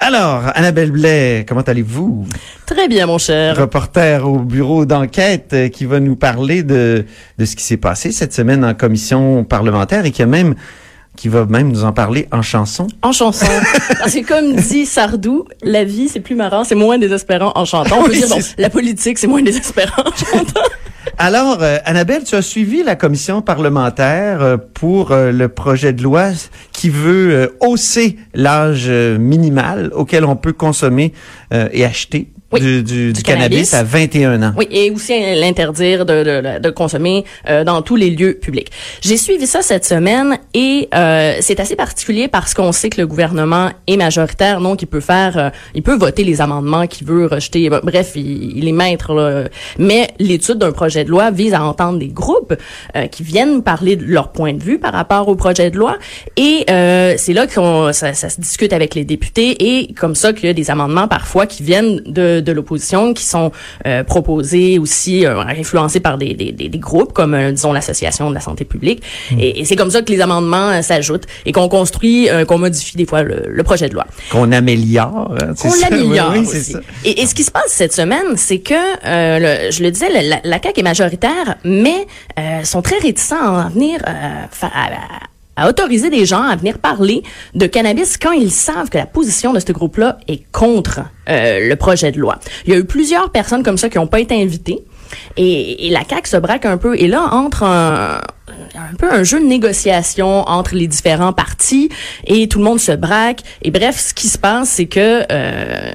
Alors, Annabelle Blais, comment allez-vous? Très bien, mon cher. Reporter au bureau d'enquête euh, qui va nous parler de, de ce qui s'est passé cette semaine en commission parlementaire et qui a même qui va même nous en parler en chanson. En chanson. Parce que comme dit Sardou, la vie, c'est plus marrant, c'est moins désespérant en chantant. On peut Oui, dire, bon, la politique, c'est moins désespérant en chantant. Alors, euh, Annabelle, tu as suivi la commission parlementaire euh, pour euh, le projet de loi qui veut hausser l'âge minimal auquel on peut consommer et acheter Oui, du, du- du cannabis. cannabis à 21 ans. Oui, et aussi l'interdire de, de, de consommer euh, dans tous les lieux publics. J'ai suivi ça cette semaine et euh, c'est assez particulier parce qu'on sait que le gouvernement est majoritaire, donc il peut faire, euh, il peut voter les amendements qu'il veut rejeter. Bref, il, il est maître. là. Mais l'étude d'un projet de loi vise à entendre des groupes euh, qui viennent parler de leur point de vue par rapport au projet de loi et euh, c'est là qu'on ça, ça se discute avec les députés et comme ça qu'il y a des amendements parfois qui viennent de, de l'opposition qui sont euh, proposés aussi euh, influencés par des, des, des, des groupes comme euh, disons l'association de la santé publique et, et c'est comme ça que les amendements euh, s'ajoutent et qu'on construit euh, qu'on modifie des fois le, le projet de loi Qu'on améliore. hein, c'est on ça? l'améliore Oui, oui, c'est aussi. ça. Et, et ce qui se passe cette semaine, c'est que, euh, le- je le disais, la, la CAQ est majoritaire, mais euh, sont très réticents à en venir euh, fa- à, à- à autoriser des gens à venir parler de cannabis quand ils savent que la position de ce groupe-là est contre euh, le projet de loi. Il y a eu plusieurs personnes comme ça qui n'ont pas été invitées. Et, et la CAQ se braque un peu. Et là, entre un, un peu un jeu de négociation entre les différents partis et tout le monde se braque. Et bref, ce qui se passe, c'est que euh,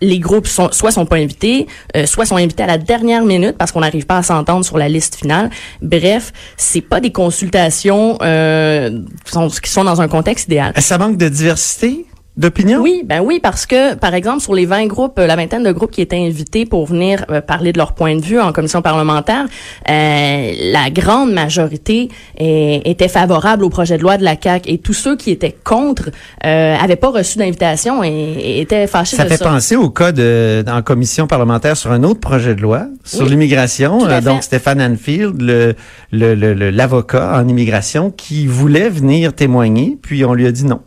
les groupes sont, soit sont pas invités, euh, soit sont invités à la dernière minute parce qu'on n'arrive pas à s'entendre sur la liste finale. Bref, c'est pas des consultations euh, sont, qui sont dans un contexte idéal. Ça manque de diversité? D'opinion? Oui, ben oui, parce que, par exemple, sur les 20 groupes, euh, la vingtaine de groupes qui étaient invités pour venir euh, parler de leur point de vue en commission parlementaire, euh, la grande majorité était favorable au projet de loi de la CAQ et tous ceux qui étaient contre euh, avaient pas reçu d'invitation et, et étaient fâchés Ça de fait ça. penser au cas de, en commission parlementaire sur un autre projet de loi sur Oui, l'immigration. Donc. Stéphane Anfield, le, le, le- le- l'avocat en immigration, qui voulait venir témoigner, puis on lui a dit non,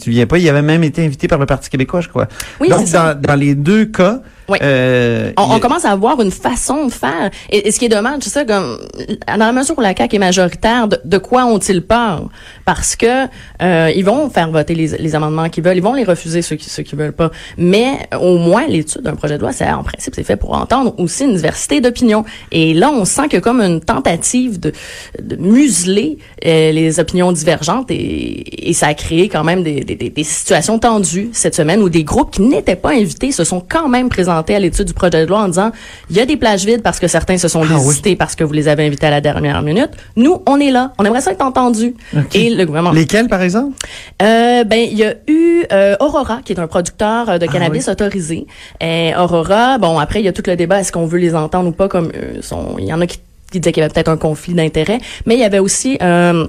tu viens pas. Il avait même été invité par le Parti québécois, je crois. Oui, Donc, dans, dans les deux cas, Oui. euh, On, on commence à avoir une façon de faire. Et, et ce qui est dommage, c'est ça, comme, dans la mesure où la CAQ est majoritaire, de, de quoi ont-ils peur? Parce que euh, ils vont faire voter les, les amendements qu'ils veulent, ils vont les refuser ceux qui ceux qui veulent pas. Mais au moins, l'étude d'un projet de loi, c'est en principe, c'est fait pour entendre aussi une diversité d'opinions. Et là, on sent a comme une tentative de, de museler euh, les opinions divergentes et, et ça a créé quand même des, des, des- des situations tendues cette semaine où des groupes qui n'étaient pas invités se sont quand même présentés à l'étude du projet de loi en disant il y a des plages vides parce que certains se sont Ah oui. parce que vous les avez invités à la dernière minute. Nous, on est là. On aimerait ça être entendu. Et le gouvernement. lesquels, par exemple? Euh, ben il y a eu euh, Aurora qui est un producteur euh, de Ah cannabis autorisé. Et Aurora, bon après il y a tout le débat est-ce qu'on veut les entendre ou pas comme euh, il y en a qui, qui disaient qu'il y avait peut-être un conflit d'intérêts, mais il y avait aussi euh,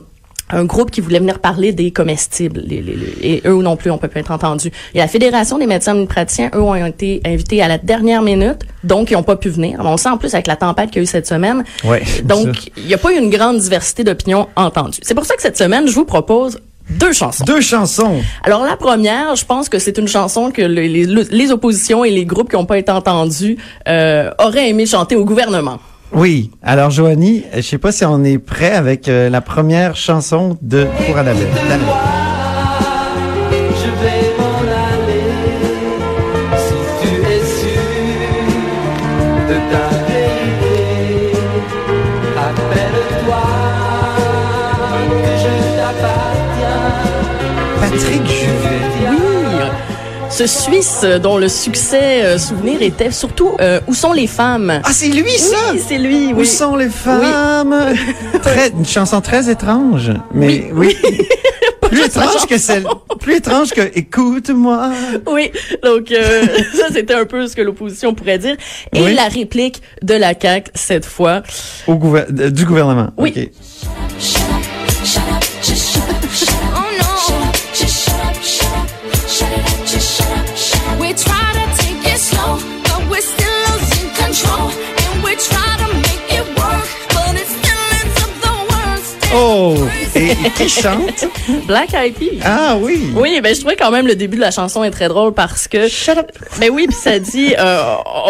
un groupe qui voulait venir parler des comestibles. Les- les- les- et eux non plus, on peut pas être entendus. Et la Fédération des médecins praticiens, eux, ont été invités à la dernière minute, donc ils n'ont pas pu venir. On le sent en plus avec la tempête qu'il y a eu cette semaine. Ouais. Donc, il n'y a pas eu une grande diversité d'opinions entendues. C'est pour ça que cette semaine, je vous propose deux chansons. Deux chansons. Alors la première, je pense que c'est une chanson que le- les, les oppositions et les groupes qui n'ont pas été entendus euh, auraient aimé chanter au gouvernement. Oui. Alors, Joanie, je sais pas si on est prêt avec euh, la première chanson de pour Annabelle. Ce Suisse dont le succès euh, souvenir était surtout euh, Où sont les femmes? Ah, c'est lui, ça! Oui, c'est lui. Où Oui. sont les femmes? Très, une chanson très étrange, mais oui. plus étrange que celle, plus étrange que écoute-moi. Oui, donc euh, ça c'était un peu ce que l'opposition pourrait dire. Et Oui. la réplique de la CAQ cette fois. Au gouver- du gouvernement. Oui. Qui chante? Black Eyed Peas. Ah oui. Oui, ben je trouvais quand même le début de la chanson est très drôle parce que Shut up. ben oui, puis ça dit euh,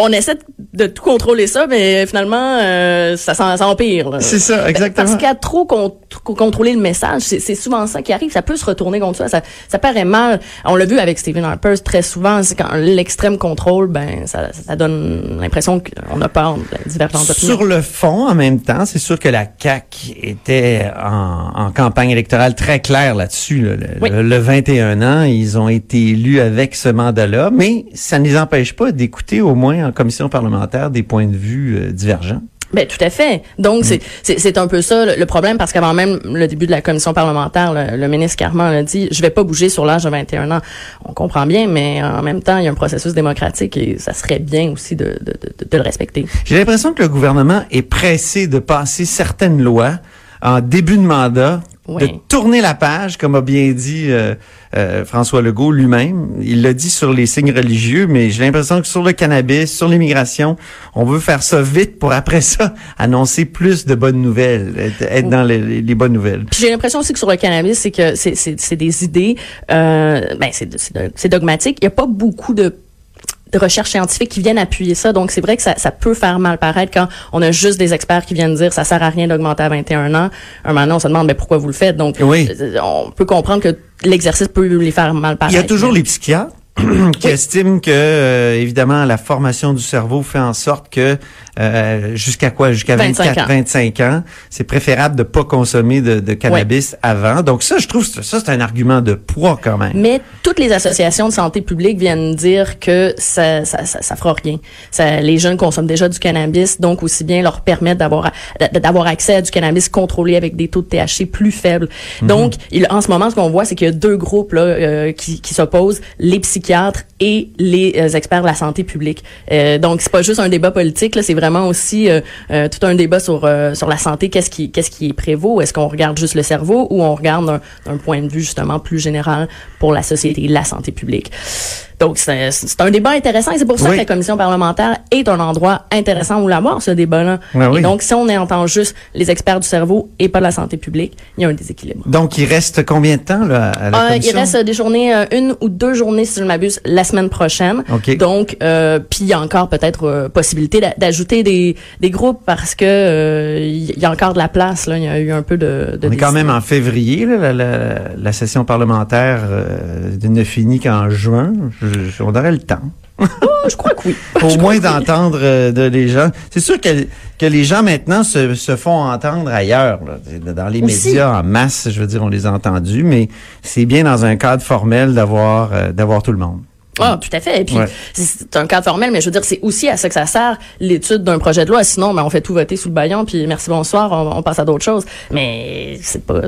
on essaie de tout contrôler ça, mais finalement euh, ça, s'en- ça empire. là. C'est ça, exactement. Parce qu'à trop con- trop contrôler le message, c'est souvent ça qui arrive. Ça peut se retourner contre ça. Ça, ça paraît mal. On l'a vu avec Stephen Harper très souvent. C'est quand l'extrême contrôle, ben ça, ça donne l'impression qu'on a peur de la divergence d'opinion. Sur le fond, en même temps, c'est sûr que la CAQ était en, en campagne électorale très claire là-dessus. là. Le, Oui. le- le 21 ans, ils ont été élus avec ce mandat-là, mais ça ne les empêche pas d'écouter au moins en commission parlementaire des points de vue euh, divergents. Ben tout à fait. Donc c'est c'est c'est un peu ça le, le problème parce qu'avant même le début de la commission parlementaire, le, le ministre Carman a dit je vais pas bouger sur l'âge de 21 ans. On comprend bien, mais en même temps il y a un processus démocratique et ça serait bien aussi de de, de, de le respecter. J'ai l'impression que le gouvernement est pressé de passer certaines lois en début de mandat, Oui. de tourner la page, comme a bien dit euh, euh, François Legault lui-même. Il l'a dit sur les signes religieux, mais j'ai l'impression que sur le cannabis, sur l'immigration, on veut faire ça vite pour après ça annoncer plus de bonnes nouvelles, être, être dans les, bonnes nouvelles. J'ai l'impression aussi que sur le cannabis, c'est que c'est des idées euh, ben c'est dogmatique. Il y a pas beaucoup de de recherches scientifiques qui viennent appuyer ça. Donc, c'est vrai que ça, ça peut faire mal paraître quand on a juste des experts qui viennent dire ça sert à rien d'augmenter à 21 ans. Un moment donné, on se demande, mais pourquoi vous le faites? Donc, Oui. euh, on peut comprendre que l'exercice peut les faire mal Il paraître. y a toujours les psychiatres qui estiment que, euh, évidemment, la formation du cerveau fait en sorte que euh, jusqu'à quoi? Jusqu'à 25 24, ans. 25 ans, c'est préférable de pas consommer de, de cannabis avant. Donc ça, je trouve que ça, c'est un argument de poids quand même. Mais toutes les associations de santé publique viennent dire que ça, ça, ça, ça fera rien. Ça, les jeunes consomment déjà du cannabis, donc aussi bien leur permettre d'avoir d'avoir accès à du cannabis contrôlé avec des taux de THC plus faibles. Donc, il, en ce moment, ce qu'on voit, c'est qu'il y a deux groupes là euh, qui, qui s'opposent les psychiatres et les euh, experts de la santé publique. Euh, donc, c'est pas juste un débat politique, là, c'est vraiment aussi euh, euh, tout un débat sur euh, sur la santé. Qu'est-ce qui qu'est-ce qui prévaut Est-ce qu'on regarde juste le cerveau ou on regarde d'un point de vue justement plus général pour la société, la santé publique? Donc, c'est c'est un débat intéressant et c'est pour ça Oui. que la commission parlementaire est un endroit intéressant où l'avoir, ce débat-là. Ah oui. Et donc, si on entend juste les experts du cerveau et pas de la santé publique, il y a un déséquilibre. Donc il reste combien de temps là, à la Euh, il commission? reste euh, des journées, euh, une ou deux journées, si je ne m'abuse, la semaine prochaine. OK. Donc, euh, puis il y a encore peut-être euh, possibilité d'a- d'ajouter des, des groupes parce que euh, il y a encore de la place. Là, il y a eu un peu de. de On est quand même en février, là, la, la, la session parlementaire euh, ne finit qu'en juin. Je- je- on aurait le temps. Oh, je crois que oui. Au moins d'entendre euh, de les gens. C'est sûr que, que les gens maintenant se, se font entendre ailleurs. là. Dans les Aussi. médias en masse, je veux dire, on les a entendus, mais c'est bien dans un cadre formel d'avoir euh, d'avoir tout le monde. Ah, tout à fait. Et puis, Ouais. c'est un cadre formel, mais je veux dire, c'est aussi à ça que ça sert, l'étude d'un projet de loi. Sinon, ben, on fait tout voter sous le baillon, puis merci, bonsoir, on, on passe à d'autres choses. Mais c'est pas...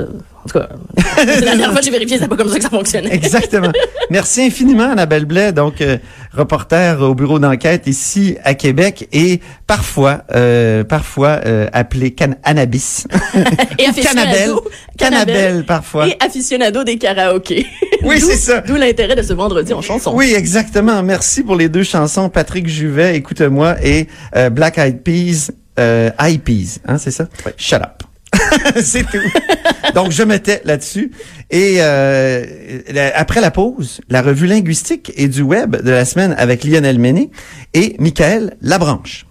En tout cas, la dernière fois j'ai vérifié, c'est pas comme ça que ça fonctionnait. Exactement. Merci infiniment, Annabelle Blais, donc euh, reporter au bureau d'enquête ici à Québec et parfois, euh, parfois euh, appelé can Annabis. Et aficionado. Cannabelle. Parfois. Et aficionado des karaokés. Oui, c'est ça. D'où l'intérêt de ce vendredi en chanson. Oui, exactement. Merci pour les deux chansons. Patrick Juvet, écoute-moi, et euh, Black Eyed Peas, euh, Eye Peas, hein, c'est ça? Shut up. c'est tout. Donc, je mettais là-dessus. Et euh, après la pause, la revue linguistique et du web de la semaine avec Lionel Méné et Michael Labranche.